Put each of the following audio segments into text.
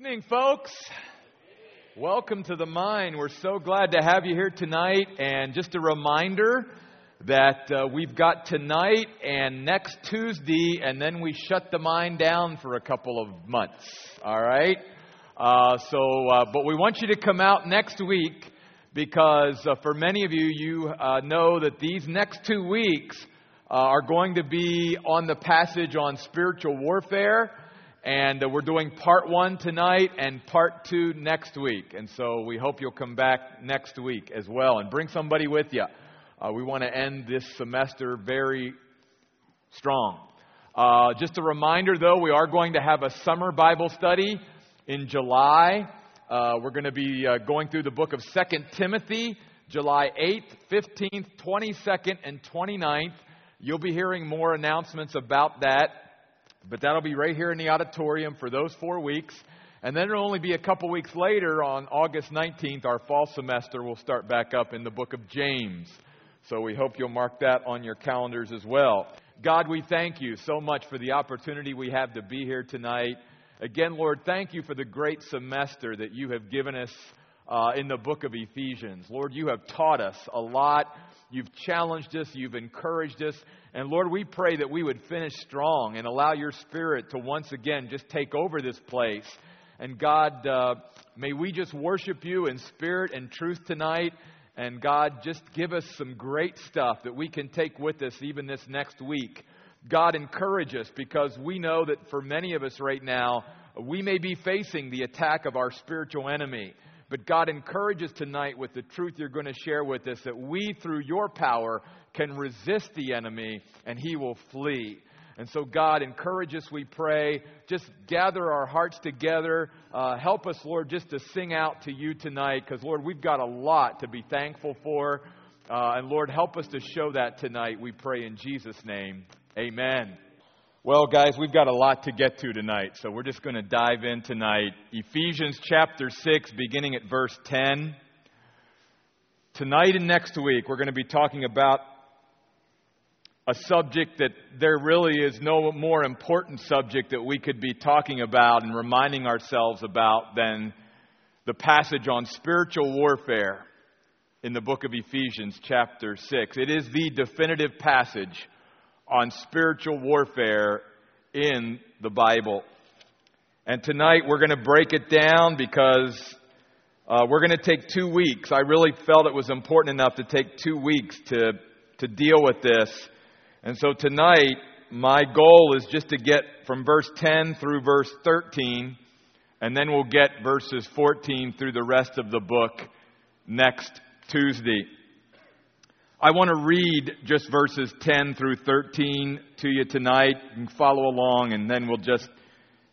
evening, folks. Welcome to the Mine. We're so glad to have you here tonight. And just a reminder that uh, we've got tonight and next Tuesday, and then we shut the Mine down for a couple of months. All right? Uh, so, uh, but we want you to come out next week because uh, for many of you, you uh, know that these next two weeks uh, are going to be on the passage on spiritual warfare. And we're doing part one tonight and part two next week. And so we hope you'll come back next week as well and bring somebody with you. Uh, we want to end this semester very strong. Uh, just a reminder, though, we are going to have a summer Bible study in July. Uh, we're going to be uh, going through the book of Second Timothy, July 8th, 15th, 22nd, and 29th. You'll be hearing more announcements about that but that'll be right here in the auditorium for those four weeks. And then it'll only be a couple weeks later, on August 19th, our fall semester will start back up in the book of James. So we hope you'll mark that on your calendars as well. God, we thank you so much for the opportunity we have to be here tonight. Again, Lord, thank you for the great semester that you have given us uh, in the book of Ephesians. Lord, you have taught us a lot. You've challenged us. You've encouraged us. And Lord, we pray that we would finish strong and allow your Spirit to once again just take over this place. And God, uh, may we just worship you in spirit and truth tonight. And God, just give us some great stuff that we can take with us even this next week. God, encourage us because we know that for many of us right now, we may be facing the attack of our spiritual enemy. But God, encourages tonight with the truth you're going to share with us that we, through your power, can resist the enemy and he will flee. And so, God, encourage us, we pray. Just gather our hearts together. Uh, help us, Lord, just to sing out to you tonight, because, Lord, we've got a lot to be thankful for. Uh, and, Lord, help us to show that tonight, we pray in Jesus' name. Amen. Well, guys, we've got a lot to get to tonight, so we're just going to dive in tonight. Ephesians chapter 6, beginning at verse 10. Tonight and next week, we're going to be talking about a subject that there really is no more important subject that we could be talking about and reminding ourselves about than the passage on spiritual warfare in the book of Ephesians, chapter 6. It is the definitive passage on spiritual warfare in the Bible. And tonight we're going to break it down because uh, we're going to take two weeks. I really felt it was important enough to take two weeks to, to deal with this and so tonight, my goal is just to get from verse 10 through verse 13, and then we'll get verses 14 through the rest of the book next Tuesday. I want to read just verses 10 through 13 to you tonight. You can follow along, and then we'll just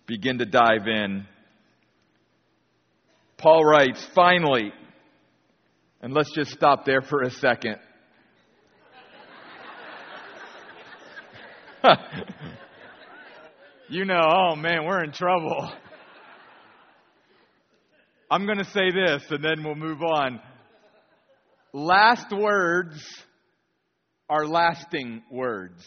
begin to dive in. Paul writes, finally, and let's just stop there for a second. you know, oh man, we're in trouble. I'm going to say this and then we'll move on. Last words are lasting words.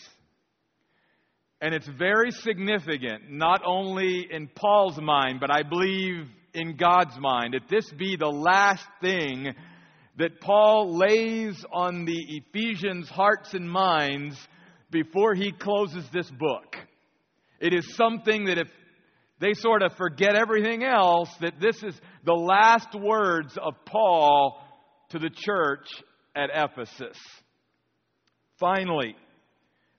And it's very significant, not only in Paul's mind, but I believe in God's mind, that this be the last thing that Paul lays on the Ephesians' hearts and minds before he closes this book. It is something that if they sort of forget everything else, that this is the last words of Paul to the church at Ephesus. Finally,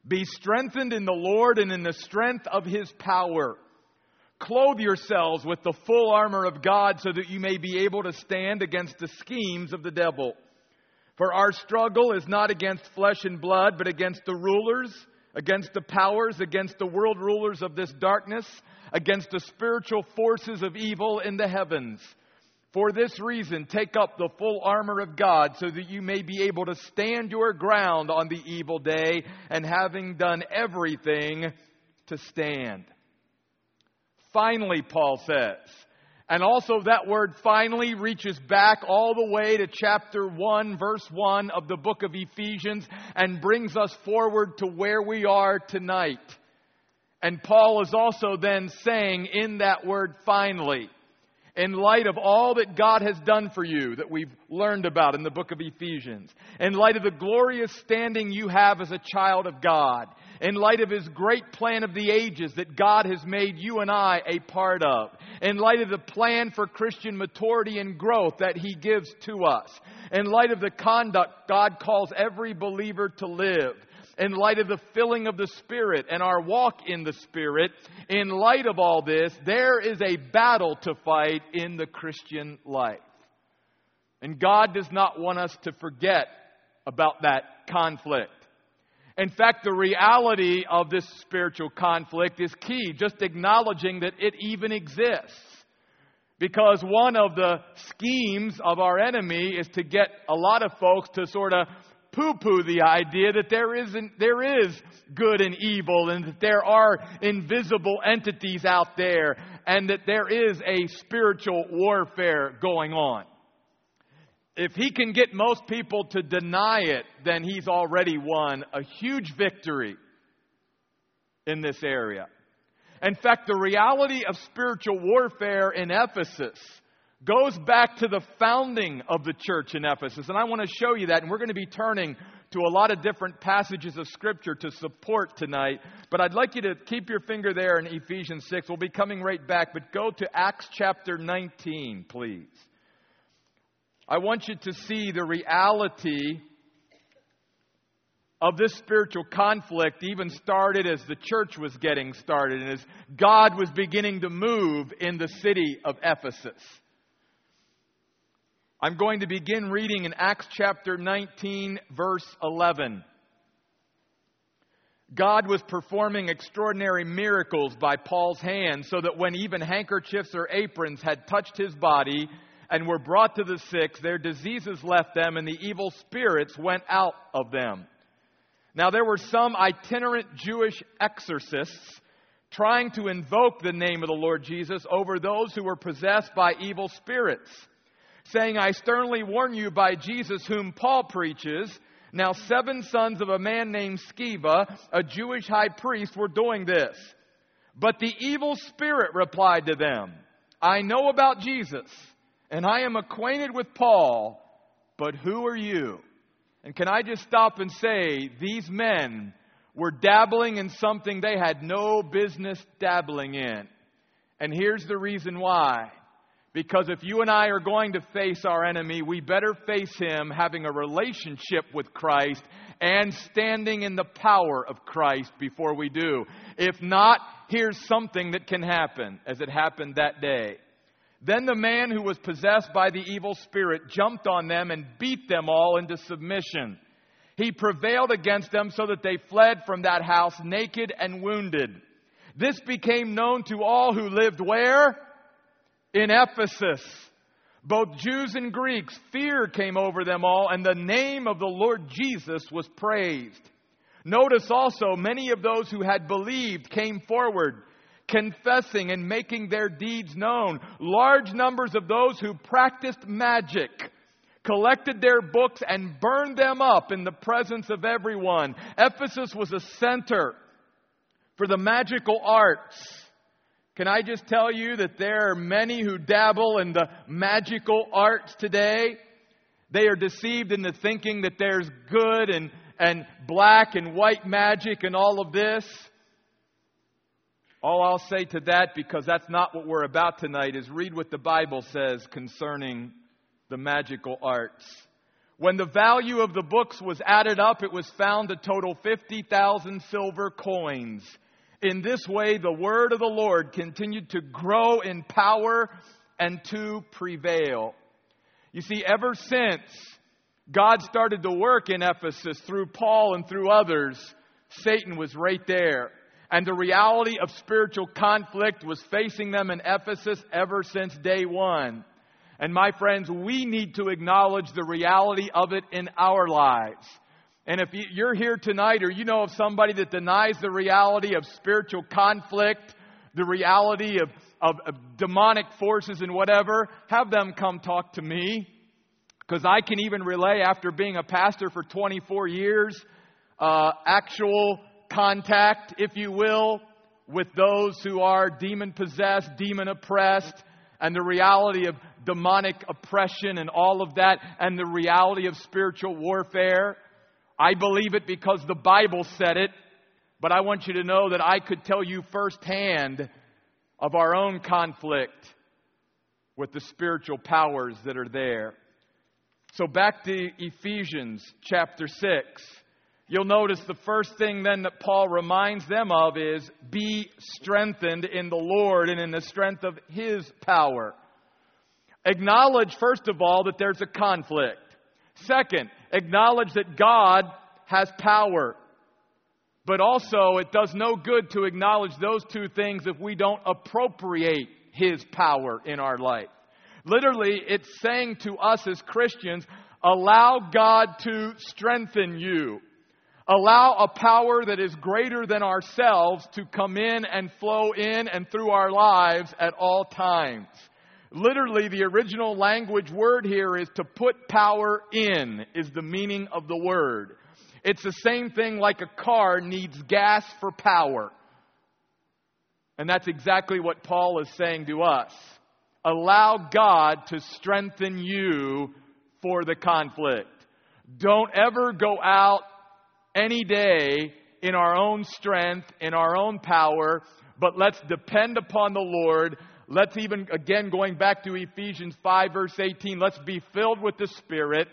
be strengthened in the Lord and in the strength of his power. Clothe yourselves with the full armor of God so that you may be able to stand against the schemes of the devil. For our struggle is not against flesh and blood, but against the rulers, against the powers, against the world rulers of this darkness, against the spiritual forces of evil in the heavens. For this reason, take up the full armor of God so that you may be able to stand your ground on the evil day, and having done everything, to stand. Finally, Paul says, and also, that word finally reaches back all the way to chapter 1, verse 1 of the book of Ephesians and brings us forward to where we are tonight. And Paul is also then saying in that word finally in light of all that God has done for you that we've learned about in the book of Ephesians, in light of the glorious standing you have as a child of God, in light of His great plan of the ages that God has made you and I a part of, in light of the plan for Christian maturity and growth that He gives to us, in light of the conduct God calls every believer to live, in light of the filling of the Spirit and our walk in the Spirit, in light of all this, there is a battle to fight in the Christian life. And God does not want us to forget about that conflict. In fact, the reality of this spiritual conflict is key, just acknowledging that it even exists. Because one of the schemes of our enemy is to get a lot of folks to sort of poo poo the idea that there, isn't, there is good and evil and that there are invisible entities out there and that there is a spiritual warfare going on. If he can get most people to deny it, then he's already won a huge victory in this area. In fact, the reality of spiritual warfare in Ephesus goes back to the founding of the church in Ephesus. And I want to show you that. And we're going to be turning to a lot of different passages of Scripture to support tonight. But I'd like you to keep your finger there in Ephesians 6. We'll be coming right back. But go to Acts chapter 19, please. I want you to see the reality of this spiritual conflict even started as the church was getting started and as God was beginning to move in the city of Ephesus. I'm going to begin reading in Acts chapter 19, verse 11. God was performing extraordinary miracles by Paul's hand, so that when even handkerchiefs or aprons had touched his body and were brought to the sick, their diseases left them and the evil spirits went out of them. Now, there were some itinerant Jewish exorcists trying to invoke the name of the Lord Jesus over those who were possessed by evil spirits saying, I sternly warn you by Jesus, whom Paul preaches. Now, seven sons of a man named Sceva, a Jewish high priest, were doing this. But the evil spirit replied to them, I know about Jesus, and I am acquainted with Paul, but who are you? And can I just stop and say, these men were dabbling in something they had no business dabbling in. And here's the reason why. Because if you and I are going to face our enemy, we better face him having a relationship with Christ and standing in the power of Christ before we do. If not, here's something that can happen, as it happened that day. Then the man who was possessed by the evil spirit jumped on them and beat them all into submission. He prevailed against them so that they fled from that house naked and wounded. This became known to all who lived where? In Ephesus. Both Jews and Greeks, fear came over them all, and the name of the Lord Jesus was praised. Notice also, many of those who had believed came forward, confessing and making their deeds known. Large numbers of those who practiced magic collected their books and burned them up in the presence of everyone. Ephesus was a center for the magical arts. Can I just tell you that there are many who dabble in the magical arts today? They are deceived into thinking that there's good and, and black and white magic and all of this. All I'll say to that, because that's not what we're about tonight, is read what the Bible says concerning the magical arts. When the value of the books was added up, it was found to total 50,000 silver coins. In this way, the word of the Lord continued to grow in power and to prevail. You see, ever since God started to work in Ephesus through Paul and through others, Satan was right there. And the reality of spiritual conflict was facing them in Ephesus ever since day one. And my friends, we need to acknowledge the reality of it in our lives. And if you're here tonight or you know of somebody that denies the reality of spiritual conflict, the reality of, of, of demonic forces and whatever, have them come talk to me. Because I can even relay, after being a pastor for 24 years, uh, actual contact, if you will, with those who are demon possessed, demon oppressed, and the reality of demonic oppression and all of that and the reality of spiritual warfare. I believe it because the Bible said it, but I want you to know that I could tell you firsthand of our own conflict with the spiritual powers that are there. So back to Ephesians chapter 6. You'll notice the first thing then that Paul reminds them of is be strengthened in the Lord and in the strength of His power. Acknowledge, first of all, that there's a conflict. Second, acknowledge that God has power. But also, it does no good to acknowledge those two things if we don't appropriate His power in our life. Literally, it's saying to us as Christians, allow God to strengthen you. Allow a power that is greater than ourselves to come in and flow in and through our lives at all times. Literally, the original language word here is to put power in, is the meaning of the word. It's the same thing like a car needs gas for power. And that's exactly what Paul is saying to us. Allow God to strengthen you for the conflict. Don't ever go out any day in our own strength, in our own power, but let's depend upon the Lord. Let's even, again, going back to Ephesians 5, verse 18, let's be filled with the Spirit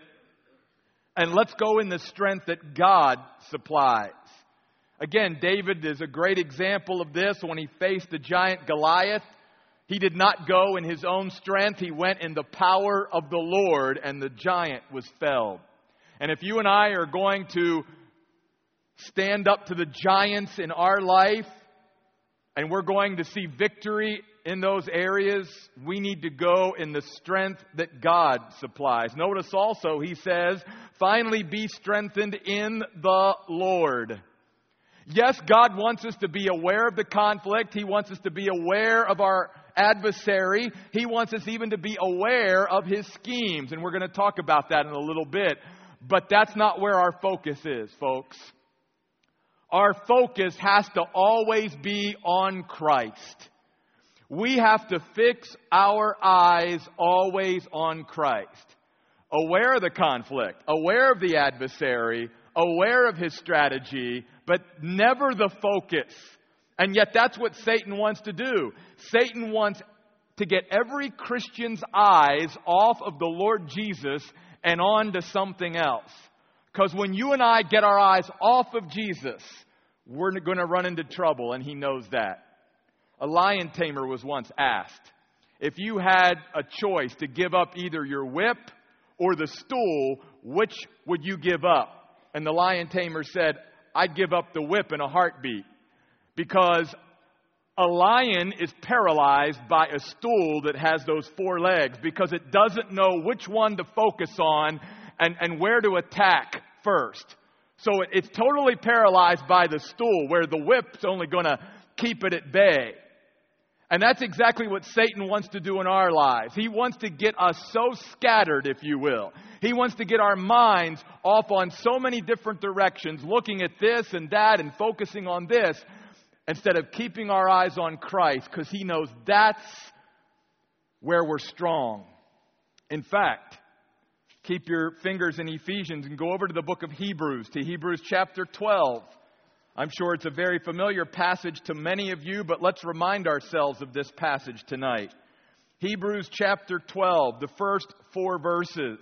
and let's go in the strength that God supplies. Again, David is a great example of this when he faced the giant Goliath. He did not go in his own strength, he went in the power of the Lord, and the giant was felled. And if you and I are going to stand up to the giants in our life and we're going to see victory in those areas, we need to go in the strength that God supplies. Notice also, he says, finally be strengthened in the Lord. Yes, God wants us to be aware of the conflict. He wants us to be aware of our adversary. He wants us even to be aware of his schemes. And we're going to talk about that in a little bit. But that's not where our focus is, folks our focus has to always be on Christ. We have to fix our eyes always on Christ. Aware of the conflict, aware of the adversary, aware of his strategy, but never the focus. And yet, that's what Satan wants to do. Satan wants to get every Christian's eyes off of the Lord Jesus and on to something else. Because when you and I get our eyes off of Jesus, we're going to run into trouble, and he knows that. A lion tamer was once asked if you had a choice to give up either your whip or the stool, which would you give up? And the lion tamer said, I'd give up the whip in a heartbeat because a lion is paralyzed by a stool that has those four legs because it doesn't know which one to focus on and, and where to attack first. So it's totally paralyzed by the stool, where the whip's only going to keep it at bay. And that's exactly what Satan wants to do in our lives. He wants to get us so scattered, if you will. He wants to get our minds off on so many different directions, looking at this and that and focusing on this, instead of keeping our eyes on Christ, because he knows that's where we're strong. In fact, keep your fingers in Ephesians and go over to the book of Hebrews, to Hebrews chapter 12. I'm sure it's a very familiar passage to many of you, but let's remind ourselves of this passage tonight. Hebrews chapter 12, the first four verses.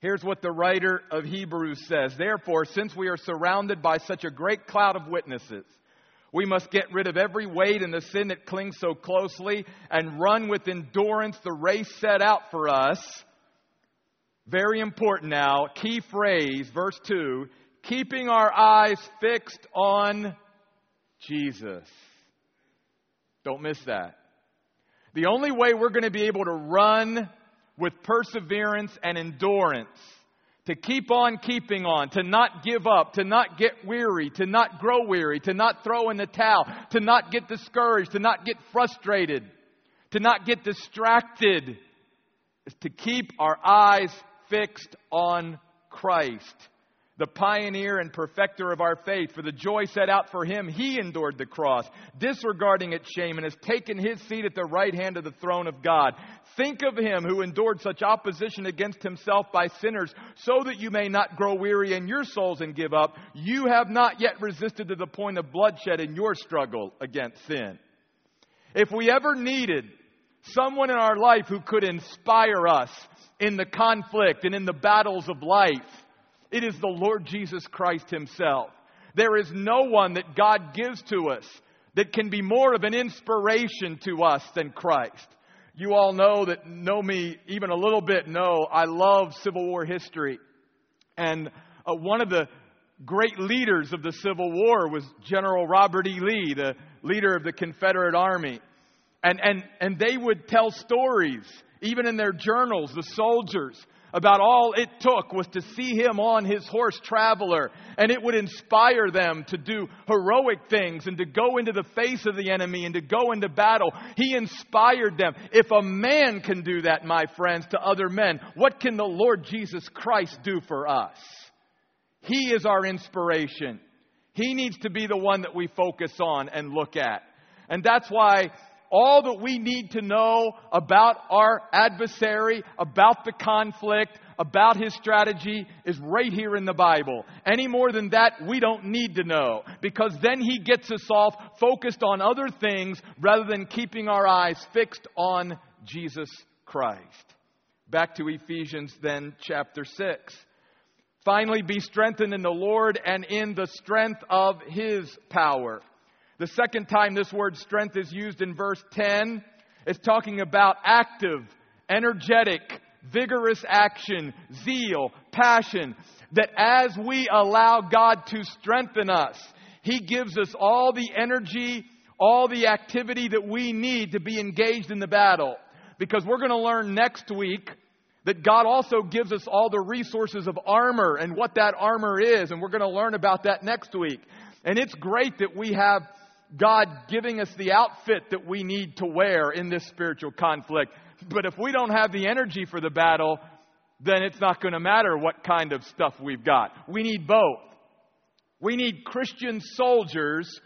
Here's what the writer of Hebrews says Therefore, since we are surrounded by such a great cloud of witnesses, we must get rid of every weight and the sin that clings so closely and run with endurance the race set out for us very important now. Key phrase, verse 2 keeping our eyes fixed on Jesus. Don't miss that. The only way we're going to be able to run with perseverance and endurance, to keep on keeping on, to not give up, to not get weary, to not grow weary, to not throw in the towel, to not get discouraged, to not get frustrated, to not get distracted, is to keep our eyes fixed on Christ. The pioneer and perfecter of our faith. For the joy set out for him, he endured the cross, disregarding its shame, and has taken his seat at the right hand of the throne of God. Think of him who endured such opposition against himself by sinners, so that you may not grow weary in your souls and give up. You have not yet resisted to the point of bloodshed in your struggle against sin. If we ever needed someone in our life who could inspire us in the conflict and in the battles of life, it is the Lord Jesus Christ Himself. There is no one that God gives to us that can be more of an inspiration to us than Christ. You all know that know me even a little bit know I love Civil War history. And uh, one of the great leaders of the Civil War was General Robert E. Lee, the leader of the Confederate Army. And, and, and they would tell stories, even in their journals, the soldiers, about all it took was to see him on his horse Traveller, and it would inspire them to do heroic things and to go into the face of the enemy and to go into battle. He inspired them. If a man can do that, my friends, to other men, what can the Lord Jesus Christ do for us? He is our inspiration. He needs to be the one that we focus on and look at. And that's why all that we need to know about our adversary, about the conflict, about his strategy is right here in the Bible. Any more than that, we don't need to know because then he gets us off focused on other things rather than keeping our eyes fixed on Jesus Christ. Back to Ephesians, then, chapter 6. Finally, be strengthened in the Lord and in the strength of his power. The second time this word strength is used in verse 10, it's talking about active, energetic, vigorous action, zeal, passion. That as we allow God to strengthen us, He gives us all the energy, all the activity that we need to be engaged in the battle. Because we're going to learn next week that God also gives us all the resources of armor and what that armor is, and we're going to learn about that next week. And it's great that we have God giving us the outfit that we need to wear in this spiritual conflict. But if we don't have the energy for the battle, then it's not going to matter what kind of stuff we've got. We need both. We need Christian soldiers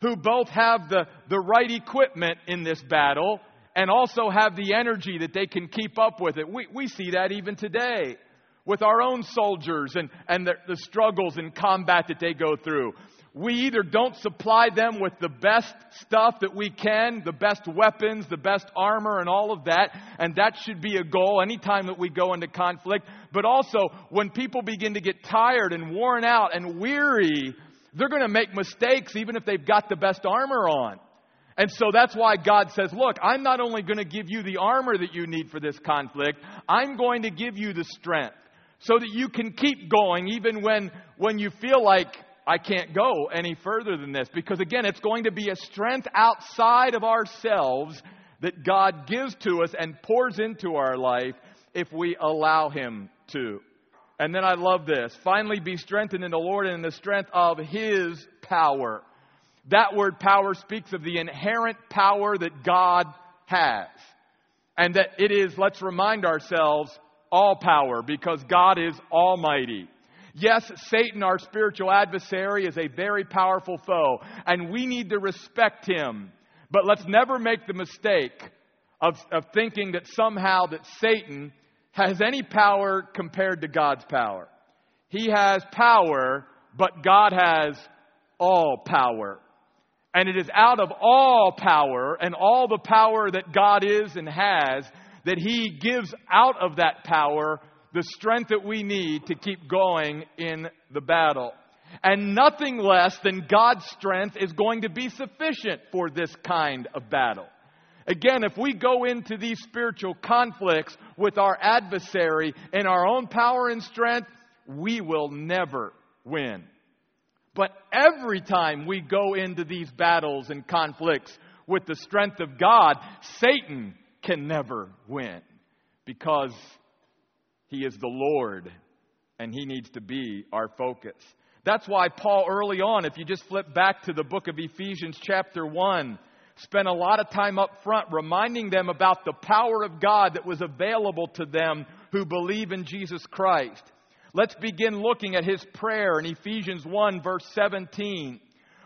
who both have the, the right equipment in this battle and also have the energy that they can keep up with it. We, we see that even today with our own soldiers and, and the, the struggles and combat that they go through we either don't supply them with the best stuff that we can, the best weapons, the best armor, and all of that, and that should be a goal anytime that we go into conflict. But also, when people begin to get tired and worn out and weary, they're going to make mistakes even if they've got the best armor on. And so that's why God says, Look, I'm not only going to give you the armor that you need for this conflict, I'm going to give you the strength so that you can keep going even when, when you feel like I can't go any further than this because, again, it's going to be a strength outside of ourselves that God gives to us and pours into our life if we allow Him to. And then I love this. Finally, be strengthened in the Lord and in the strength of His power. That word power speaks of the inherent power that God has. And that it is, let's remind ourselves, all power because God is almighty. Yes, Satan, our spiritual adversary, is a very powerful foe, and we need to respect him. But let's never make the mistake of, of thinking that somehow that Satan has any power compared to God's power. He has power, but God has all power. And it is out of all power and all the power that God is and has that He gives out of that power the strength that we need to keep going in the battle. And nothing less than God's strength is going to be sufficient for this kind of battle. Again, if we go into these spiritual conflicts with our adversary in our own power and strength, we will never win. But every time we go into these battles and conflicts with the strength of God, Satan can never win because he is the Lord, and He needs to be our focus. That's why Paul, early on, if you just flip back to the book of Ephesians, chapter 1, spent a lot of time up front reminding them about the power of God that was available to them who believe in Jesus Christ. Let's begin looking at his prayer in Ephesians 1, verse 17,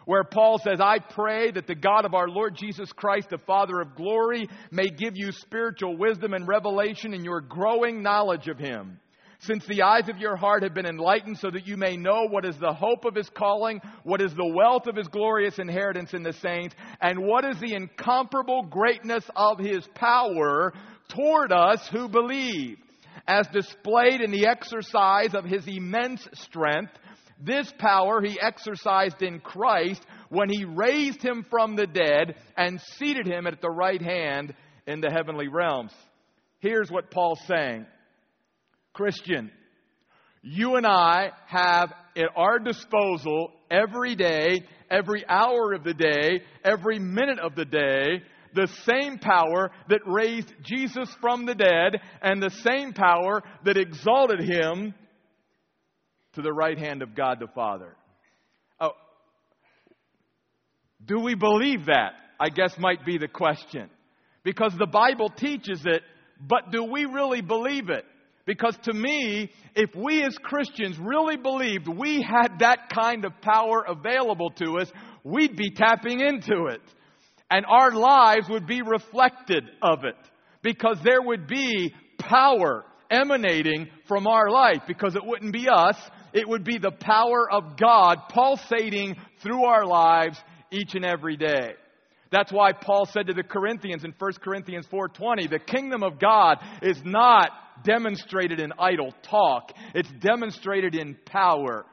where Paul says, I pray that the God of our Lord Jesus Christ, the Father of glory, may give you spiritual wisdom and revelation in your growing knowledge of him since the eyes of your heart have been enlightened, so that you may know what is the hope of his calling, what is the wealth of his glorious inheritance in the saints, and what is the incomparable greatness of his power toward us who believe, as displayed in the exercise of his immense strength. This power he exercised in Christ when he raised him from the dead and seated him at the right hand in the heavenly realms. Here's what Paul's saying Christian, you and I have at our disposal every day, every hour of the day, every minute of the day, the same power that raised Jesus from the dead and the same power that exalted him to the right hand of God the Father. Oh, do we believe that? I guess might be the question. Because the Bible teaches it, but do we really believe it? Because to me, if we as Christians really believed we had that kind of power available to us, we'd be tapping into it. And our lives would be reflected of it. Because there would be power emanating from our life. Because it wouldn't be us, it would be the power of God pulsating through our lives each and every day. That's why Paul said to the Corinthians in 1 Corinthians 4:20, the kingdom of God is not demonstrated in idle talk. It's demonstrated in power.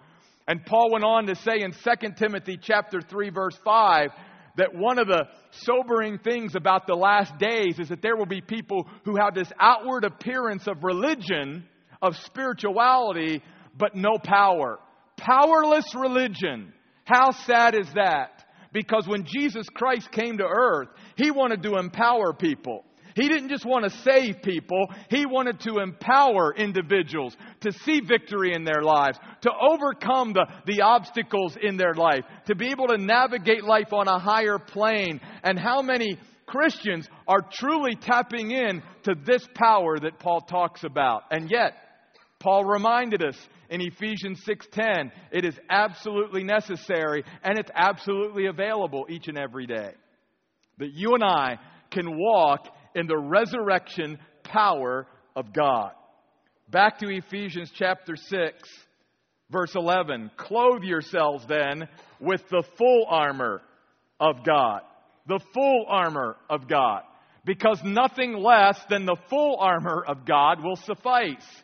And Paul went on to say in 2 Timothy chapter 3 verse 5 that one of the sobering things about the last days is that there will be people who have this outward appearance of religion, of spirituality, but no power. Powerless religion. How sad is that? Because when Jesus Christ came to earth, He wanted to empower people. He didn't just want to save people, he wanted to empower individuals to see victory in their lives, to overcome the, the obstacles in their life, to be able to navigate life on a higher plane. And how many Christians are truly tapping in to this power that Paul talks about? And yet, Paul reminded us in Ephesians 6:10, it is absolutely necessary and it's absolutely available each and every day. That you and I can walk in the resurrection power of God. Back to Ephesians chapter 6, verse 11. Clothe yourselves then with the full armor of God. The full armor of God. Because nothing less than the full armor of God will suffice.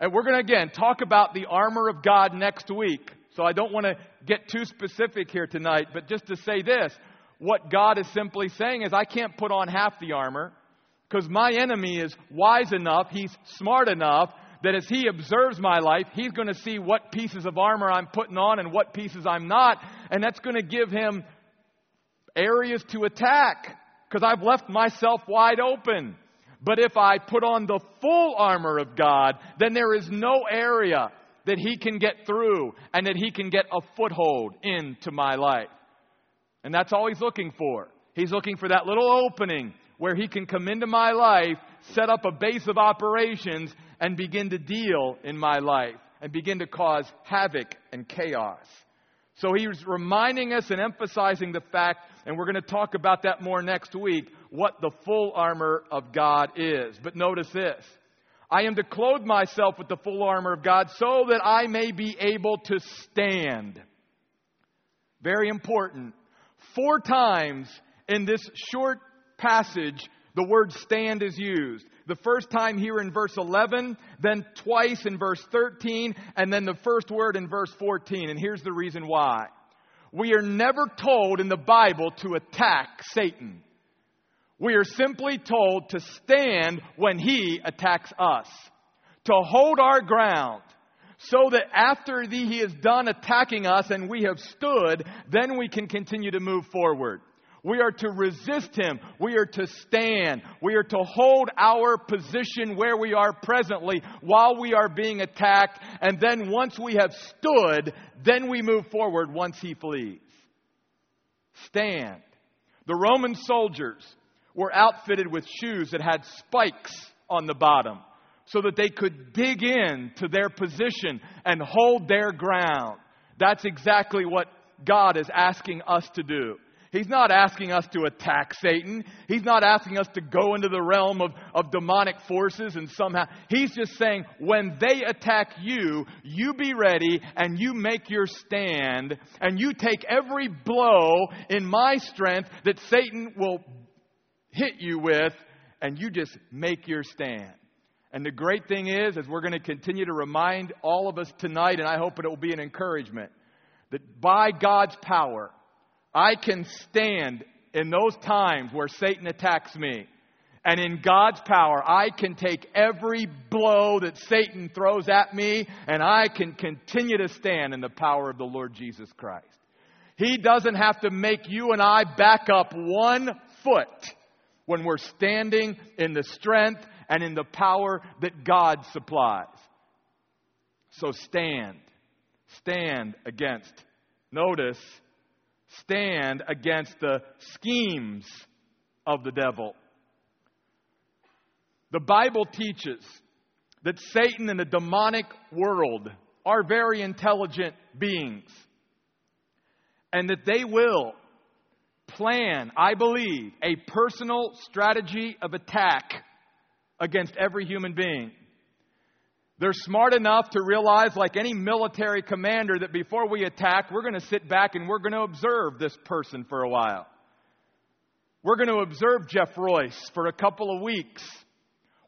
And we're going to again talk about the armor of God next week. So I don't want to get too specific here tonight, but just to say this what God is simply saying is, I can't put on half the armor because my enemy is wise enough, he's smart enough that as he observes my life, he's going to see what pieces of armor I'm putting on and what pieces I'm not, and that's going to give him areas to attack because I've left myself wide open. But if I put on the full armor of God, then there is no area that he can get through and that he can get a foothold into my life. And that's all he's looking for. He's looking for that little opening where he can come into my life, set up a base of operations, and begin to deal in my life and begin to cause havoc and chaos. So he's reminding us and emphasizing the fact, and we're going to talk about that more next week, what the full armor of God is. But notice this I am to clothe myself with the full armor of God so that I may be able to stand. Very important. Four times in this short passage, the word stand is used. The first time here in verse 11, then twice in verse 13, and then the first word in verse 14. And here's the reason why. We are never told in the Bible to attack Satan. We are simply told to stand when he attacks us, to hold our ground, so that after he is done attacking us and we have stood, then we can continue to move forward. We are to resist him. We are to stand. We are to hold our position where we are presently while we are being attacked. And then once we have stood, then we move forward once he flees. Stand. The Roman soldiers were outfitted with shoes that had spikes on the bottom so that they could dig in to their position and hold their ground. That's exactly what God is asking us to do. He's not asking us to attack Satan. He's not asking us to go into the realm of, of demonic forces and somehow. He's just saying, when they attack you, you be ready and you make your stand and you take every blow in my strength that Satan will hit you with and you just make your stand. And the great thing is, as we're going to continue to remind all of us tonight, and I hope it will be an encouragement, that by God's power, I can stand in those times where Satan attacks me. And in God's power, I can take every blow that Satan throws at me, and I can continue to stand in the power of the Lord Jesus Christ. He doesn't have to make you and I back up one foot when we're standing in the strength and in the power that God supplies. So stand. Stand against. Notice stand against the schemes of the devil. The Bible teaches that Satan and the demonic world are very intelligent beings and that they will plan, I believe, a personal strategy of attack against every human being. They're smart enough to realize, like any military commander, that before we attack, we're going to sit back and we're going to observe this person for a while. We're going to observe Jeff Royce for a couple of weeks.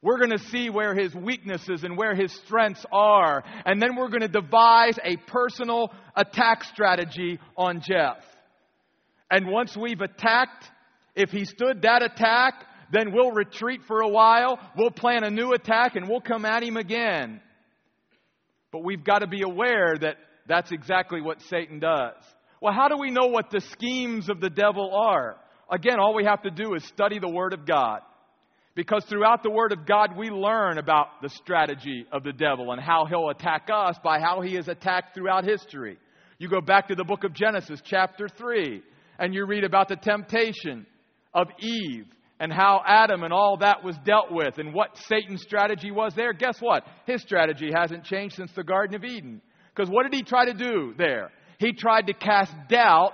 We're going to see where his weaknesses and where his strengths are. And then we're going to devise a personal attack strategy on Jeff. And once we've attacked, if he stood that attack, then we'll retreat for a while, we'll plan a new attack, and we'll come at him again. But we've got to be aware that that's exactly what Satan does. Well, how do we know what the schemes of the devil are? Again, all we have to do is study the Word of God. Because throughout the Word of God, we learn about the strategy of the devil and how he'll attack us by how he has attacked throughout history. You go back to the book of Genesis, chapter 3, and you read about the temptation of Eve and how Adam and all that was dealt with and what Satan's strategy was there, guess what? His strategy hasn't changed since the Garden of Eden. Because what did he try to do there? He tried to cast doubt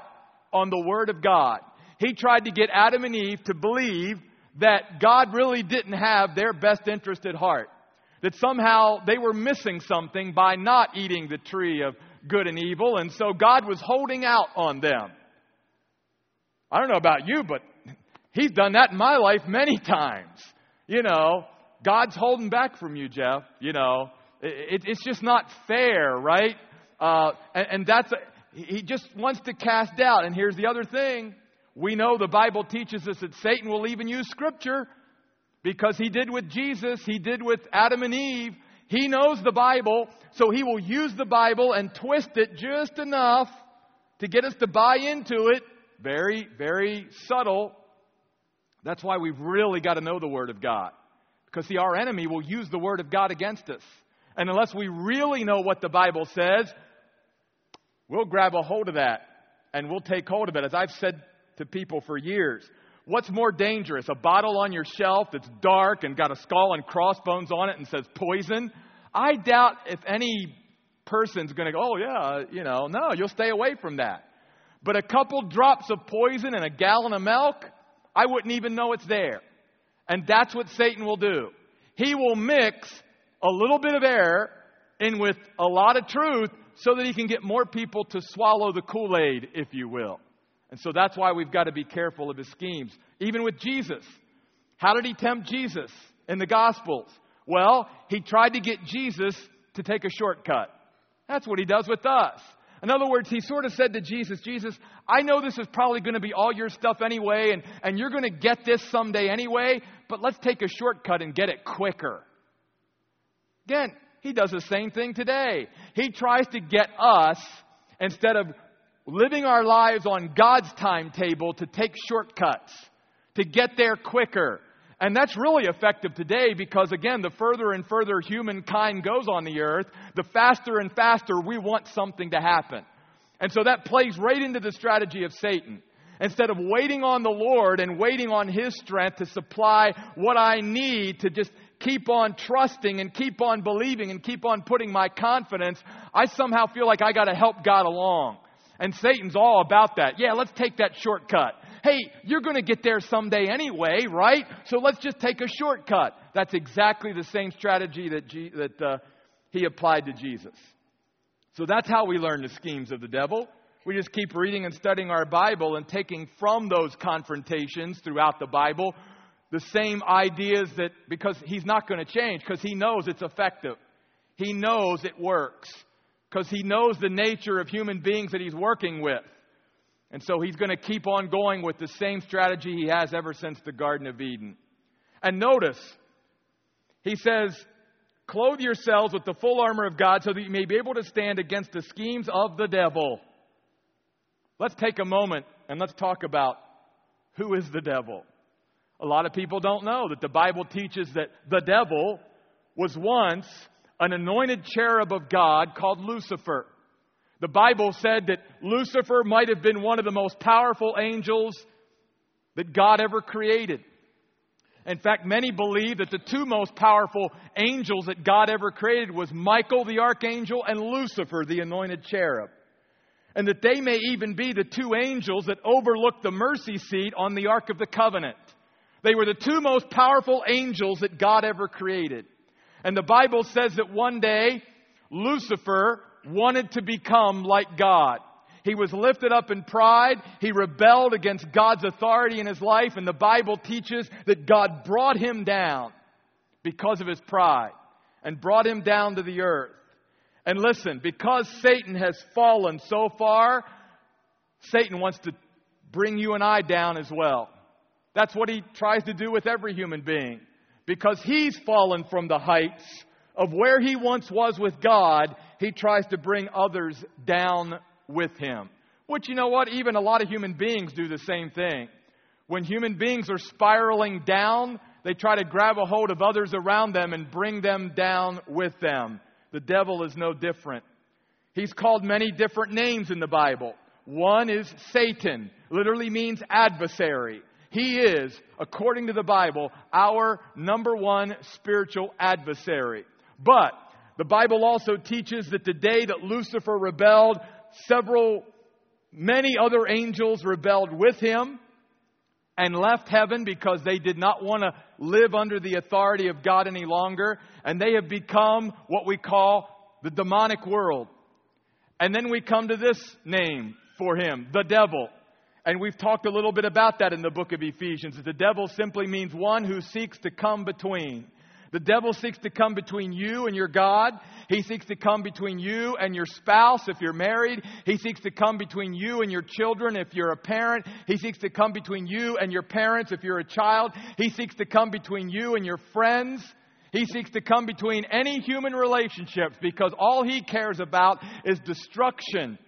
on the Word of God. He tried to get Adam and Eve to believe that God really didn't have their best interest at heart. That somehow they were missing something by not eating the tree of good and evil, and so God was holding out on them. I don't know about you, but He's done that in my life many times. You know, God's holding back from you, Jeff. You know, it, it's just not fair, right? Uh, and, and that's, a, he just wants to cast doubt. And here's the other thing we know the Bible teaches us that Satan will even use Scripture because he did with Jesus, he did with Adam and Eve. He knows the Bible, so he will use the Bible and twist it just enough to get us to buy into it. Very, very subtle, that's why we've really got to know the Word of God. Because, see, our enemy will use the Word of God against us. And unless we really know what the Bible says, we'll grab a hold of that and we'll take hold of it. As I've said to people for years, what's more dangerous? A bottle on your shelf that's dark and got a skull and crossbones on it and says poison? I doubt if any person's going to go, oh, yeah, you know, no, you'll stay away from that. But a couple drops of poison in a gallon of milk, I wouldn't even know it's there. And that's what Satan will do. He will mix a little bit of error in with a lot of truth so that he can get more people to swallow the Kool Aid, if you will. And so that's why we've got to be careful of his schemes. Even with Jesus. How did he tempt Jesus in the Gospels? Well, he tried to get Jesus to take a shortcut. That's what he does with us. In other words, he sort of said to Jesus, Jesus, I know this is probably going to be all your stuff anyway, and, and you're going to get this someday anyway, but let's take a shortcut and get it quicker. Again, he does the same thing today. He tries to get us, instead of living our lives on God's timetable, to take shortcuts, to get there quicker. And that's really effective today because, again, the further and further humankind goes on the earth, the faster and faster we want something to happen. And so that plays right into the strategy of Satan. Instead of waiting on the Lord and waiting on His strength to supply what I need to just keep on trusting and keep on believing and keep on putting my confidence, I somehow feel like I got to help God along. And Satan's all about that. Yeah, let's take that shortcut. Hey, you're going to get there someday anyway, right? So let's just take a shortcut. That's exactly the same strategy that, G- that uh, he applied to Jesus. So that's how we learn the schemes of the devil. We just keep reading and studying our Bible and taking from those confrontations throughout the Bible the same ideas that, because he's not going to change, because he knows it's effective. He knows it works, because he knows the nature of human beings that he's working with. And so he's going to keep on going with the same strategy he has ever since the Garden of Eden. And notice, he says, Clothe yourselves with the full armor of God so that you may be able to stand against the schemes of the devil. Let's take a moment and let's talk about who is the devil. A lot of people don't know that the Bible teaches that the devil was once an anointed cherub of God called Lucifer. The Bible said that Lucifer might have been one of the most powerful angels that God ever created. In fact, many believe that the two most powerful angels that God ever created was Michael the archangel and Lucifer the anointed cherub. And that they may even be the two angels that overlooked the mercy seat on the Ark of the Covenant. They were the two most powerful angels that God ever created. And the Bible says that one day Lucifer wanted to become like God. He was lifted up in pride. He rebelled against God's authority in his life. And the Bible teaches that God brought him down because of his pride and brought him down to the earth. And listen, because Satan has fallen so far, Satan wants to bring you and I down as well. That's what he tries to do with every human being. Because he's fallen from the heights of where he once was with God, he tries to bring others down with him. Which, you know what? Even a lot of human beings do the same thing. When human beings are spiraling down, they try to grab a hold of others around them and bring them down with them. The devil is no different. He's called many different names in the Bible. One is Satan, literally means adversary. He is, according to the Bible, our number one spiritual adversary. But the Bible also teaches that the day that Lucifer rebelled, several, many other angels rebelled with him and left heaven because they did not want to live under the authority of God any longer. And they have become what we call the demonic world. And then we come to this name for him, the devil. And we've talked a little bit about that in the book of Ephesians. The devil simply means one who seeks to come between. The devil seeks to come between you and your God. He seeks to come between you and your spouse if you're married. He seeks to come between you and your children if you're a parent. He seeks to come between you and your parents if you're a child. He seeks to come between you and your friends. He seeks to come between any human relationships because all he cares about is destruction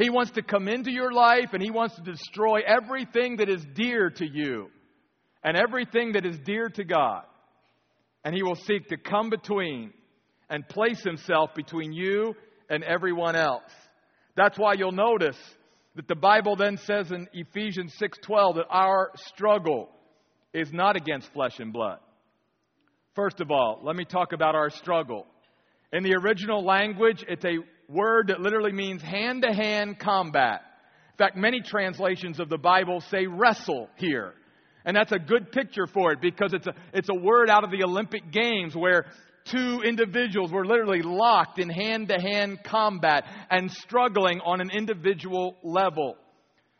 he wants to come into your life and He wants to destroy everything that is dear to you and everything that is dear to God. And He will seek to come between and place Himself between you and everyone else. That's why you'll notice that the Bible then says in Ephesians 6:12 that our struggle is not against flesh and blood. First of all, let me talk about our struggle. In the original language, it's a word that literally means hand to hand combat. In fact, many translations of the Bible say wrestle here. And that's a good picture for it because it's a, it's a word out of the Olympic Games where two individuals were literally locked in hand to hand combat and struggling on an individual level.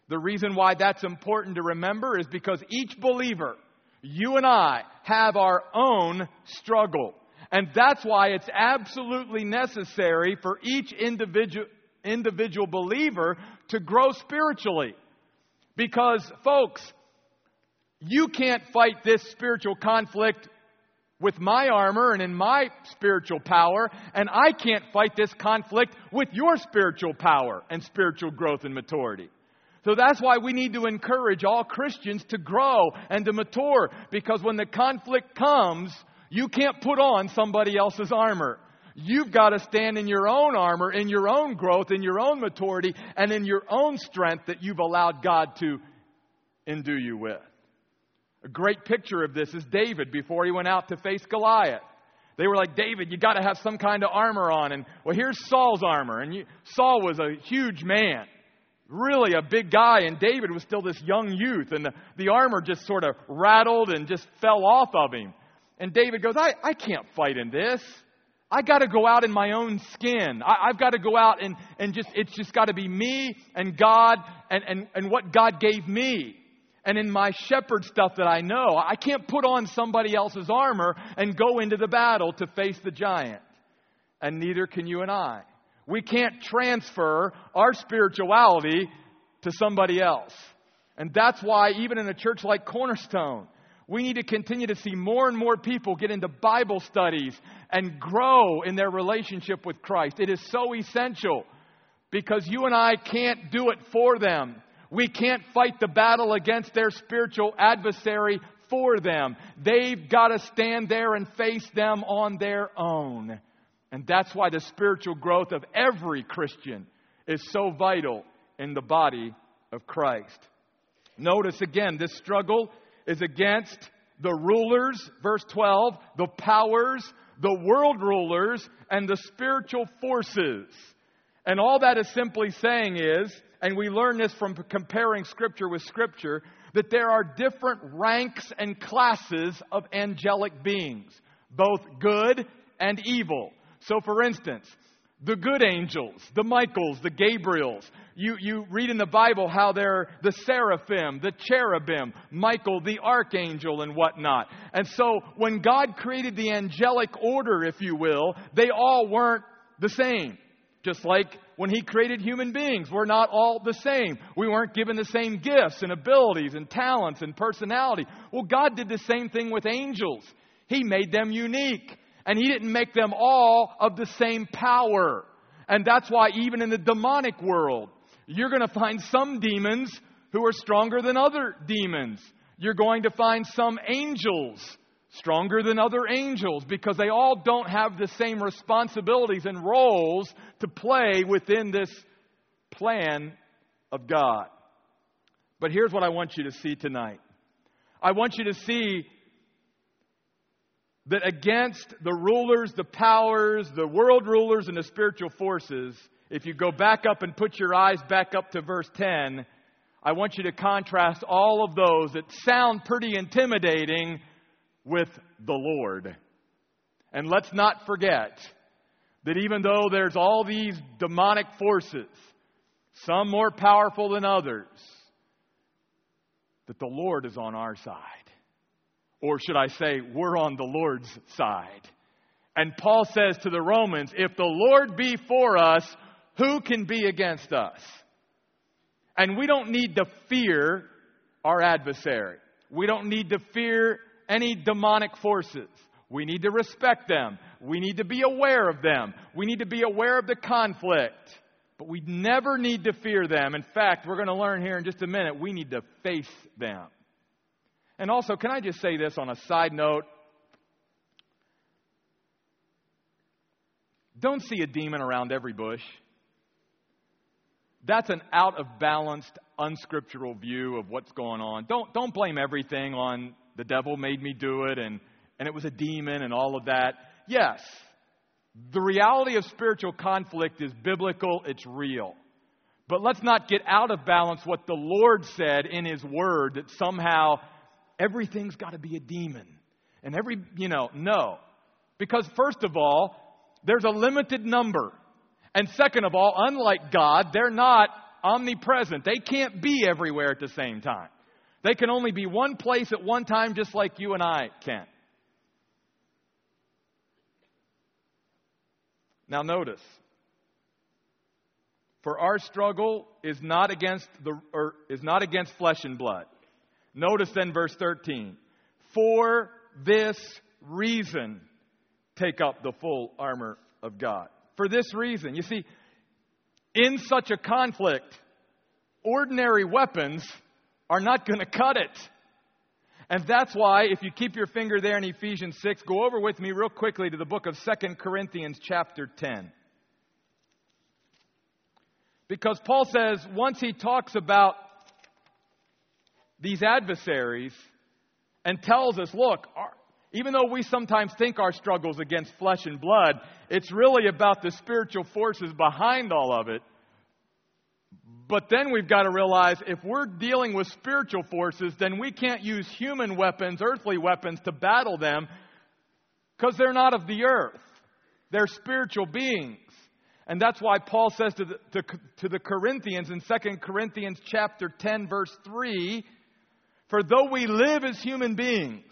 The reason why that's important to remember is because each believer, you and I, have our own struggle. And that's why it's absolutely necessary for each individual, individual believer to grow spiritually. Because, folks, you can't fight this spiritual conflict with my armor and in my spiritual power, and I can't fight this conflict with your spiritual power and spiritual growth and maturity. So that's why we need to encourage all Christians to grow and to mature, because when the conflict comes, you can't put on somebody else's armor. You've got to stand in your own armor, in your own growth, in your own maturity, and in your own strength that you've allowed God to endue you with. A great picture of this is David before he went out to face Goliath. They were like, David, you got to have some kind of armor on. And well, here's Saul's armor. And you, Saul was a huge man, really a big guy, and David was still this young youth. And the, the armor just sort of rattled and just fell off of him. And David goes, I, I can't fight in this. I got to go out in my own skin. I, have got to go out and, and just, it's just got to be me and God and, and, and what God gave me. And in my shepherd stuff that I know, I can't put on somebody else's armor and go into the battle to face the giant. And neither can you and I. We can't transfer our spirituality to somebody else. And that's why, even in a church like Cornerstone, we need to continue to see more and more people get into Bible studies and grow in their relationship with Christ. It is so essential because you and I can't do it for them. We can't fight the battle against their spiritual adversary for them. They've got to stand there and face them on their own. And that's why the spiritual growth of every Christian is so vital in the body of Christ. Notice again, this struggle is against the rulers, verse 12, the powers, the world rulers, and the spiritual forces. And all that is simply saying is and we learn this from comparing Scripture with Scripture, that there are different ranks and classes of angelic beings, both good and evil. So, for instance, the good angels, the Michaels, the Gabriels. You, you read in the Bible how they're the seraphim, the cherubim, Michael, the archangel, and whatnot. And so when God created the angelic order, if you will, they all weren't the same. Just like when He created human beings, we're not all the same. We weren't given the same gifts and abilities and talents and personality. Well, God did the same thing with angels. He made them unique. And He didn't make them all of the same power. And that's why, even in the demonic world, you're going to find some demons who are stronger than other demons. You're going to find some angels stronger than other angels because they all don't have the same responsibilities and roles to play within this plan of God. But here's what I want you to see tonight I want you to see that against the rulers, the powers, the world rulers, and the spiritual forces, if you go back up and put your eyes back up to verse 10, I want you to contrast all of those that sound pretty intimidating with the Lord. And let's not forget that even though there's all these demonic forces, some more powerful than others, that the Lord is on our side. Or should I say, we're on the Lord's side. And Paul says to the Romans, if the Lord be for us, who can be against us? And we don't need to fear our adversary. We don't need to fear any demonic forces. We need to respect them. We need to be aware of them. We need to be aware of the conflict. But we never need to fear them. In fact, we're going to learn here in just a minute, we need to face them. And also, can I just say this on a side note? Don't see a demon around every bush. That's an out of balanced, unscriptural view of what's going on. Don't, don't blame everything on the devil made me do it and, and it was a demon and all of that. Yes, the reality of spiritual conflict is biblical, it's real. But let's not get out of balance what the Lord said in His Word that somehow everything's got to be a demon. And every, you know, no. Because, first of all, there's a limited number. And second of all, unlike God, they're not omnipresent. They can't be everywhere at the same time. They can only be one place at one time, just like you and I can. Now, notice, for our struggle is not against the or is not against flesh and blood. Notice then verse 13. For this reason, take up the full armor of God. For this reason. You see, in such a conflict, ordinary weapons are not going to cut it. And that's why, if you keep your finger there in Ephesians 6, go over with me real quickly to the book of Second Corinthians, chapter 10. Because Paul says, once he talks about these adversaries and tells us look, our, even though we sometimes think our struggles against flesh and blood, it's really about the spiritual forces behind all of it. But then we've got to realize if we're dealing with spiritual forces, then we can't use human weapons, earthly weapons, to battle them because they're not of the earth. They're spiritual beings. And that's why Paul says to the, to, to the Corinthians in 2 Corinthians chapter 10 verse 3, for though we live as human beings,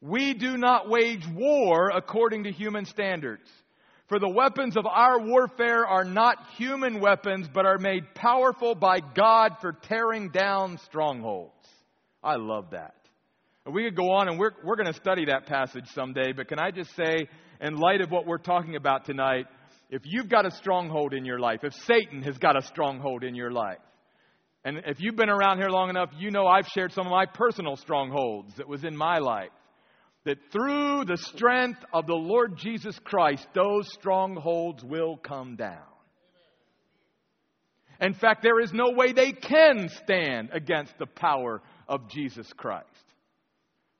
we do not wage war according to human standards. For the weapons of our warfare are not human weapons, but are made powerful by God for tearing down strongholds. I love that. We could go on and we're, we're going to study that passage someday, but can I just say, in light of what we're talking about tonight, if you've got a stronghold in your life, if Satan has got a stronghold in your life, and if you've been around here long enough, you know I've shared some of my personal strongholds that was in my life. That through the strength of the Lord Jesus Christ, those strongholds will come down. In fact, there is no way they can stand against the power of Jesus Christ.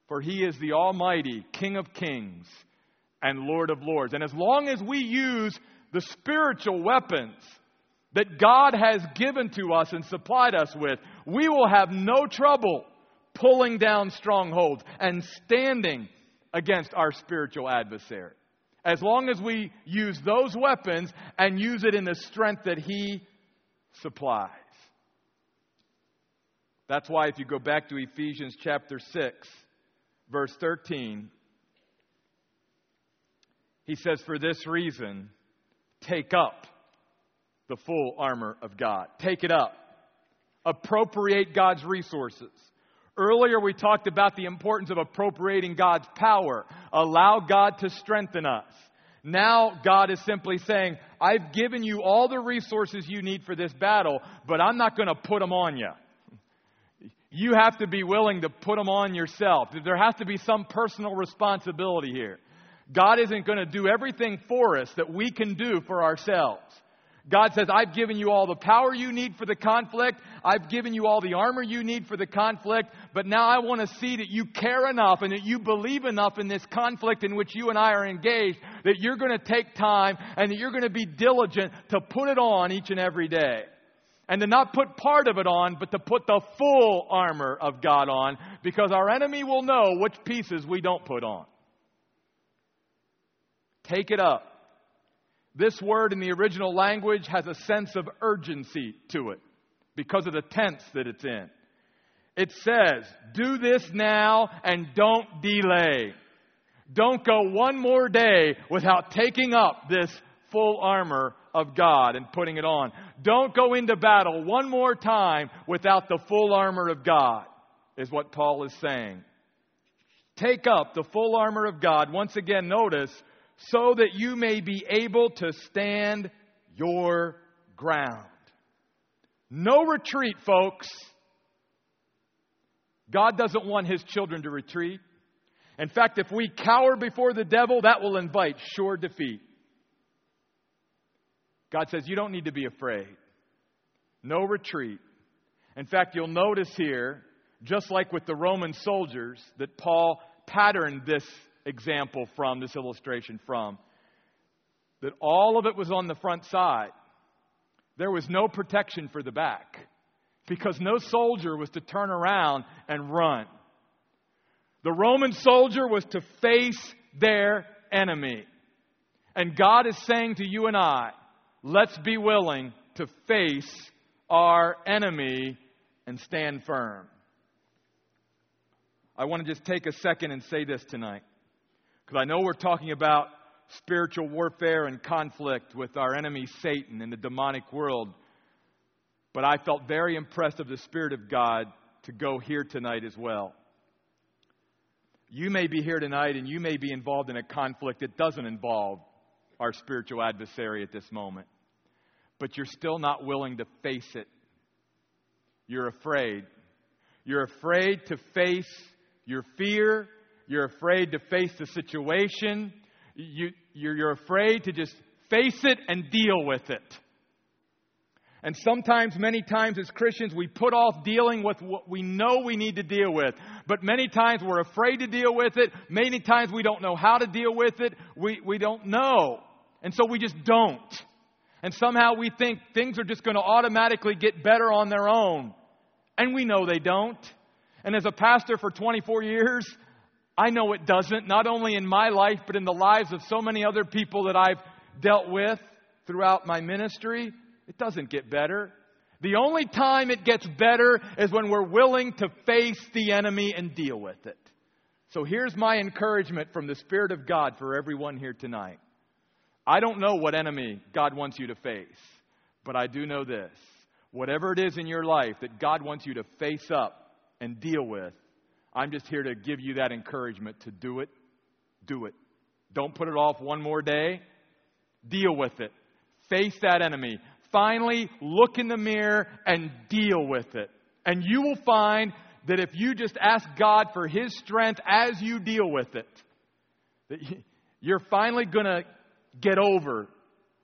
For he is the Almighty King of kings and Lord of lords. And as long as we use the spiritual weapons that God has given to us and supplied us with, we will have no trouble pulling down strongholds and standing against our spiritual adversary. As long as we use those weapons and use it in the strength that He supplies. That's why, if you go back to Ephesians chapter 6, verse 13, he says, For this reason, take up the full armor of God. Take it up. Appropriate God's resources. Earlier, we talked about the importance of appropriating God's power. Allow God to strengthen us. Now, God is simply saying, I've given you all the resources you need for this battle, but I'm not going to put them on you. You have to be willing to put them on yourself. There has to be some personal responsibility here. God isn't going to do everything for us that we can do for ourselves. God says, I've given you all the power you need for the conflict. I've given you all the armor you need for the conflict. But now I want to see that you care enough and that you believe enough in this conflict in which you and I are engaged that you're going to take time and that you're going to be diligent to put it on each and every day. And to not put part of it on, but to put the full armor of God on because our enemy will know which pieces we don't put on. Take it up. This word in the original language has a sense of urgency to it because of the tense that it's in. It says, Do this now and don't delay. Don't go one more day without taking up this full armor of God and putting it on. Don't go into battle one more time without the full armor of God, is what Paul is saying. Take up the full armor of God. Once again, notice so that you may be able to stand your ground. No retreat, folks. God doesn't want his children to retreat. In fact, if we cower before the devil, that will invite sure defeat. God says, You don't need to be afraid. No retreat. In fact, you'll notice here, just like with the Roman soldiers, that Paul patterned this example from, this illustration from, that all of it was on the front side. There was no protection for the back because no soldier was to turn around and run. The Roman soldier was to face their enemy. And God is saying to you and I, let's be willing to face our enemy and stand firm. I want to just take a second and say this tonight. Because I know we're talking about spiritual warfare and conflict with our enemy Satan in the demonic world. But I felt very impressed of the Spirit of God to go here tonight as well. You may be here tonight and you may be involved in a conflict that doesn't involve our spiritual adversary at this moment. But you're still not willing to face it. You're afraid. You're afraid to face your fear you're afraid to face the situation. You, you're, you're afraid to just face it and deal with it. And sometimes, many times as Christians, we put off dealing with what we know we need to deal with. But many times we're afraid to deal with it. Many times we don't know how to deal with it. We, we don't know. And so we just don't. And somehow we think things are just going to automatically get better on their own. And we know they don't. And as a pastor for 24 years, I know it doesn't, not only in my life, but in the lives of so many other people that I've dealt with throughout my ministry. It doesn't get better. The only time it gets better is when we're willing to face the enemy and deal with it. So here's my encouragement from the Spirit of God for everyone here tonight. I don't know what enemy God wants you to face, but I do know this. Whatever it is in your life that God wants you to face up and deal with, I'm just here to give you that encouragement to do it. Do it. Don't put it off one more day. Deal with it. Face that enemy. Finally, look in the mirror and deal with it. And you will find that if you just ask God for His strength as you deal with it, that you're finally going to get over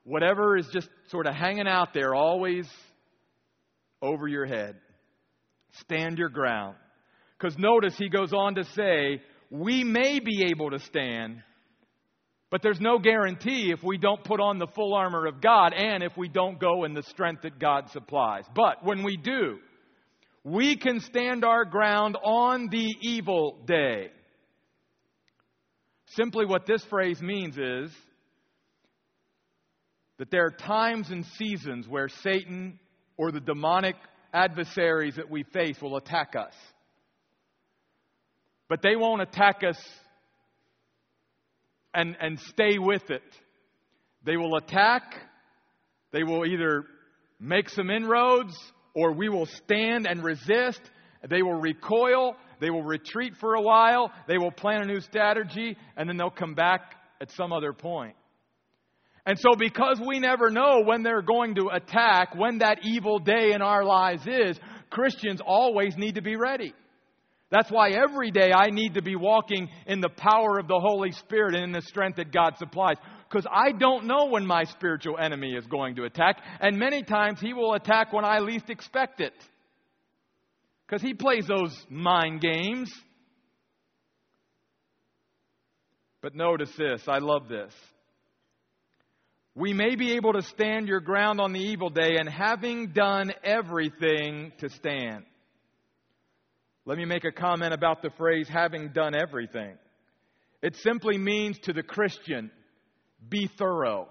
whatever is just sort of hanging out there, always over your head. Stand your ground. Because notice he goes on to say, we may be able to stand but there's no guarantee if we don't put on the full armor of God and if we don't go in the strength that God supplies. But when we do, we can stand our ground on the evil day. Simply what this phrase means is that there are times and seasons where Satan or the demonic adversaries that we face will attack us. But they won't attack us and, and stay with it. They will attack, they will either make some inroads, or we will stand and resist. They will recoil, they will retreat for a while, they will plan a new strategy, and then they'll come back at some other point. And so, because we never know when they're going to attack, when that evil day in our lives is, Christians always need to be ready. That's why every day I need to be walking in the power of the Holy Spirit and in the strength that God supplies. Because I don't know when my spiritual enemy is going to attack. And many times he will attack when I least expect it. Because he plays those mind games. But notice this, I love this. We may be able to stand your ground on the evil day, and having done everything to stand. Let me make a comment about the phrase having done everything. It simply means to the Christian, be thorough.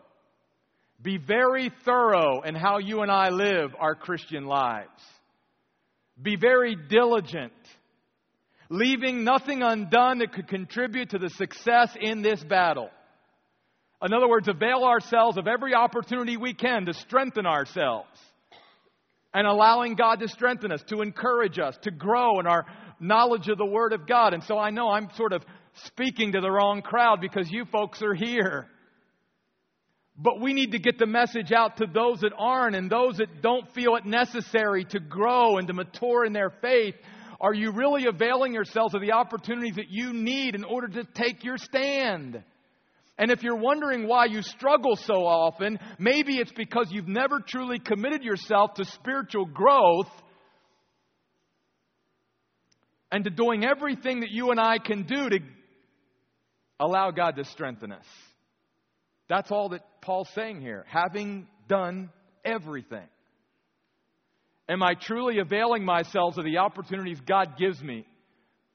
Be very thorough in how you and I live our Christian lives. Be very diligent, leaving nothing undone that could contribute to the success in this battle. In other words, avail ourselves of every opportunity we can to strengthen ourselves and allowing God to strengthen us, to encourage us, to grow in our knowledge of the Word of God. And so I know I'm sort of speaking to the wrong crowd because you folks are here. But we need to get the message out to those that aren't and those that don't feel it necessary to grow and to mature in their faith. Are you really availing yourselves of the opportunities that you need in order to take your stand? And if you're wondering why you struggle so often, maybe it's because you've never truly committed yourself to spiritual growth and to doing everything that you and I can do to allow God to strengthen us. That's all that Paul's saying here. Having done everything. Am I truly availing myself of the opportunities God gives me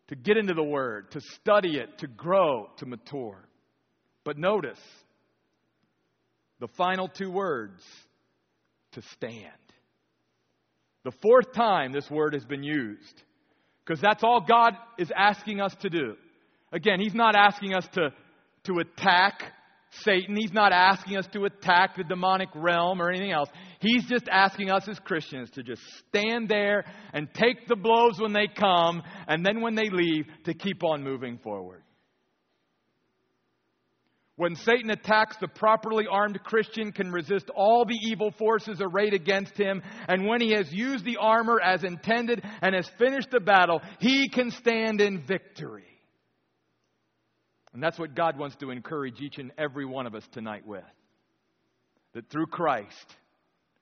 to get into the Word, to study it, to grow, to mature? But notice the final two words to stand. The fourth time this word has been used, because that's all God is asking us to do. Again, He's not asking us to, to attack Satan. He's not asking us to attack the demonic realm or anything else. He's just asking us as Christians to just stand there and take the blows when they come, and then when they leave, to keep on moving forward. When Satan attacks, the properly armed Christian can resist all the evil forces arrayed against him. And when he has used the armor as intended and has finished the battle, he can stand in victory. And that's what God wants to encourage each and every one of us tonight with. That through Christ,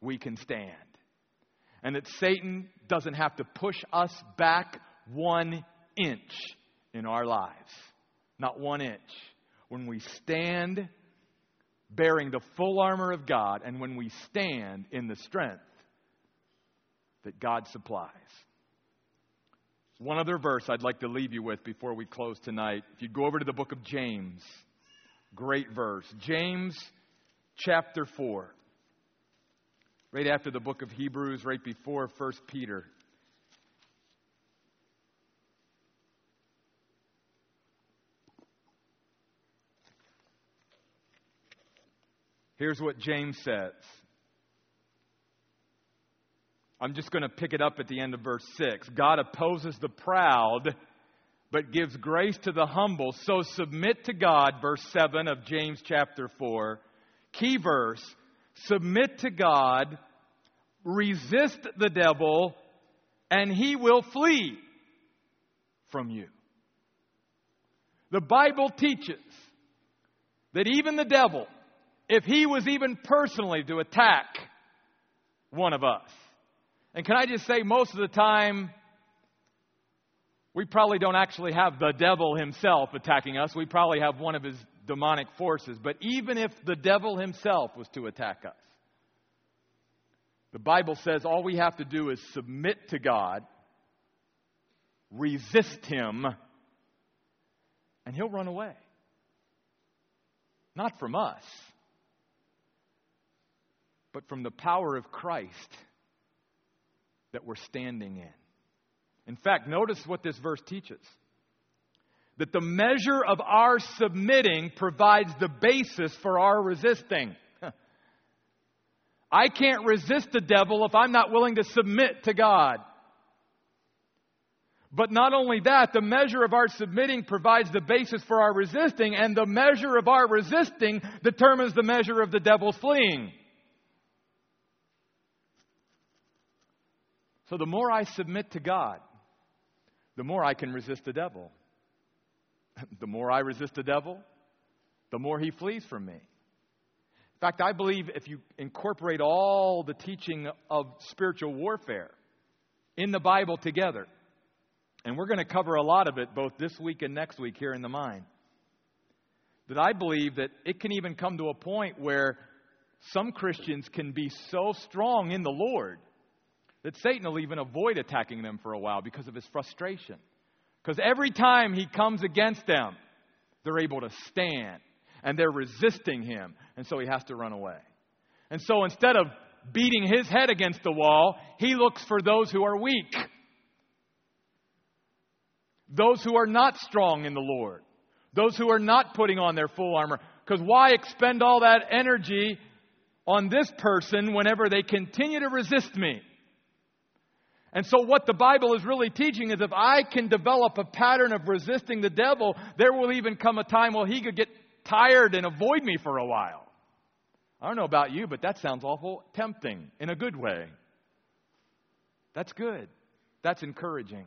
we can stand. and that Satan doesn't have to push us back one inch in our lives. Not one inch. When we stand bearing the full armor of God, and when we stand in the strength that God supplies. One other verse I'd like to leave you with before we close tonight. If you go over to the book of James, great verse. James chapter 4. Right after the book of Hebrews, right before 1 Peter. Here's what James says. I'm just going to pick it up at the end of verse 6. God opposes the proud, but gives grace to the humble. So submit to God, verse 7 of James chapter 4. Key verse submit to God, resist the devil, and he will flee from you. The Bible teaches that even the devil, if he was even personally to attack one of us, and can I just say, most of the time, we probably don't actually have the devil himself attacking us. We probably have one of his demonic forces. But even if the devil himself was to attack us, the Bible says all we have to do is submit to God, resist him, and he'll run away. Not from us, but from the power of Christ that we're standing in. In fact, notice what this verse teaches that the measure of our submitting provides the basis for our resisting. I can't resist the devil if I'm not willing to submit to God. But not only that, the measure of our submitting provides the basis for our resisting, and the measure of our resisting determines the measure of the devil's fleeing. So the more I submit to God, the more I can resist the devil. the more I resist the devil, the more he flees from me. In fact, I believe if you incorporate all the teaching of spiritual warfare in the Bible together, and we're going to cover a lot of it both this week and next week here in the mind, that I believe that it can even come to a point where some Christians can be so strong in the Lord that Satan will even avoid attacking them for a while because of his frustration. Because every time he comes against them, they're able to stand and they're resisting him, and so he has to run away. And so instead of beating his head against the wall, he looks for those who are weak, those who are not strong in the Lord, those who are not putting on their full armor. Because why expend all that energy on this person whenever they continue to resist me? And so, what the Bible is really teaching is if I can develop a pattern of resisting the devil, there will even come a time where he could get tired and avoid me for a while. I don't know about you, but that sounds awful tempting in a good way. That's good. That's encouraging.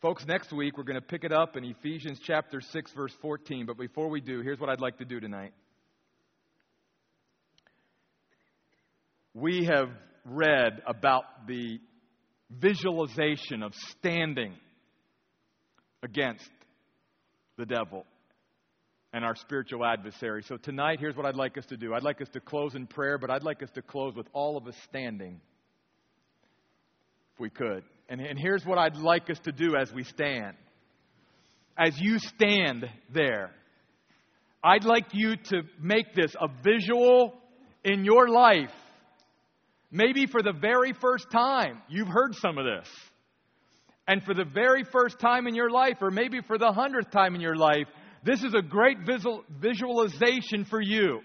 Folks, next week we're going to pick it up in Ephesians chapter 6, verse 14. But before we do, here's what I'd like to do tonight. We have read about the visualization of standing against the devil and our spiritual adversary. So tonight, here's what I'd like us to do. I'd like us to close in prayer, but I'd like us to close with all of us standing, if we could. And, and here's what I'd like us to do as we stand. As you stand there, I'd like you to make this a visual in your life Maybe for the very first time, you've heard some of this. And for the very first time in your life, or maybe for the hundredth time in your life, this is a great visual, visualization for you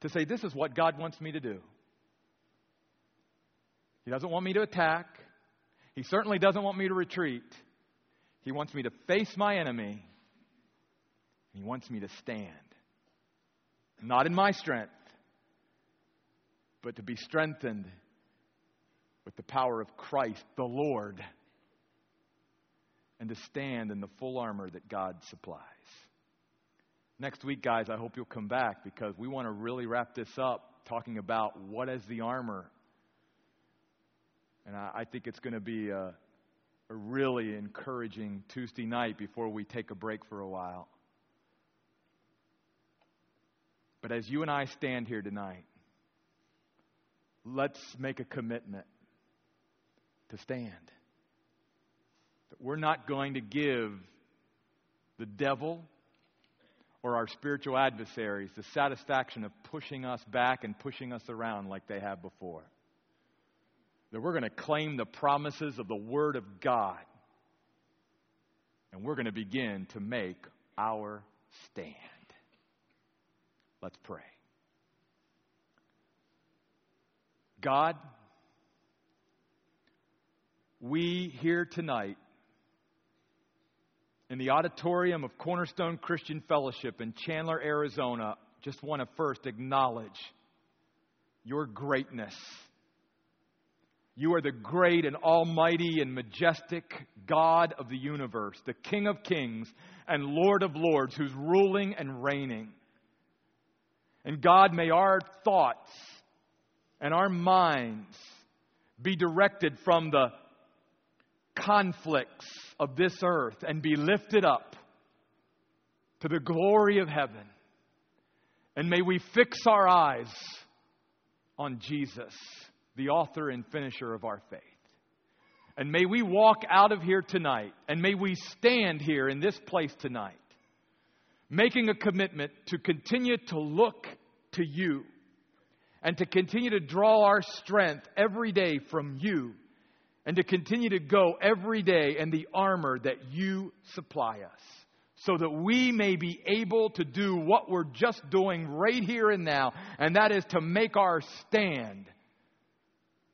to say, This is what God wants me to do. He doesn't want me to attack, He certainly doesn't want me to retreat. He wants me to face my enemy, He wants me to stand. Not in my strength, but to be strengthened with the power of Christ, the Lord, and to stand in the full armor that God supplies. Next week, guys, I hope you'll come back because we want to really wrap this up talking about what is the armor. And I, I think it's going to be a, a really encouraging Tuesday night before we take a break for a while. But as you and I stand here tonight, let's make a commitment to stand. That we're not going to give the devil or our spiritual adversaries the satisfaction of pushing us back and pushing us around like they have before. That we're going to claim the promises of the Word of God and we're going to begin to make our stand. Let's pray. God, we here tonight in the auditorium of Cornerstone Christian Fellowship in Chandler, Arizona, just want to first acknowledge your greatness. You are the great and almighty and majestic God of the universe, the King of kings and Lord of lords, who's ruling and reigning. And God, may our thoughts and our minds be directed from the conflicts of this earth and be lifted up to the glory of heaven. And may we fix our eyes on Jesus, the author and finisher of our faith. And may we walk out of here tonight, and may we stand here in this place tonight, making a commitment to continue to look to you and to continue to draw our strength every day from you and to continue to go every day in the armor that you supply us so that we may be able to do what we're just doing right here and now, and that is to make our stand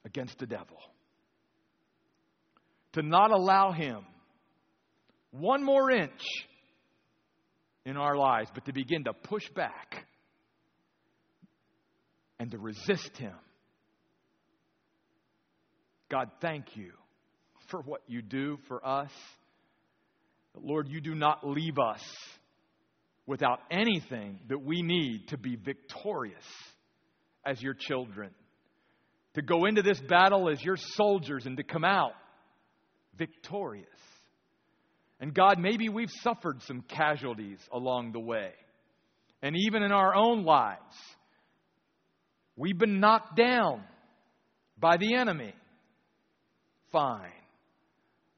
against the devil. To not allow him one more inch in our lives, but to begin to push back and to resist him. God, thank you for what you do for us. Lord, you do not leave us without anything that we need to be victorious as your children. To go into this battle as your soldiers and to come out victorious. And God, maybe we've suffered some casualties along the way. And even in our own lives, We've been knocked down by the enemy. Fine.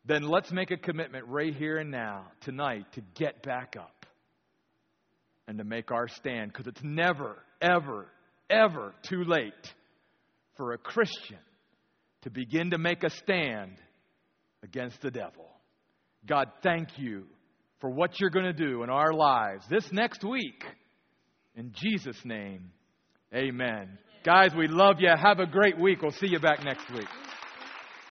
Then let's make a commitment right here and now, tonight, to get back up and to make our stand because it's never, ever, ever too late for a Christian to begin to make a stand against the devil. God, thank you for what you're going to do in our lives this next week. In Jesus' name, amen. Guys, we love you. Have a great week. We'll see you back next week.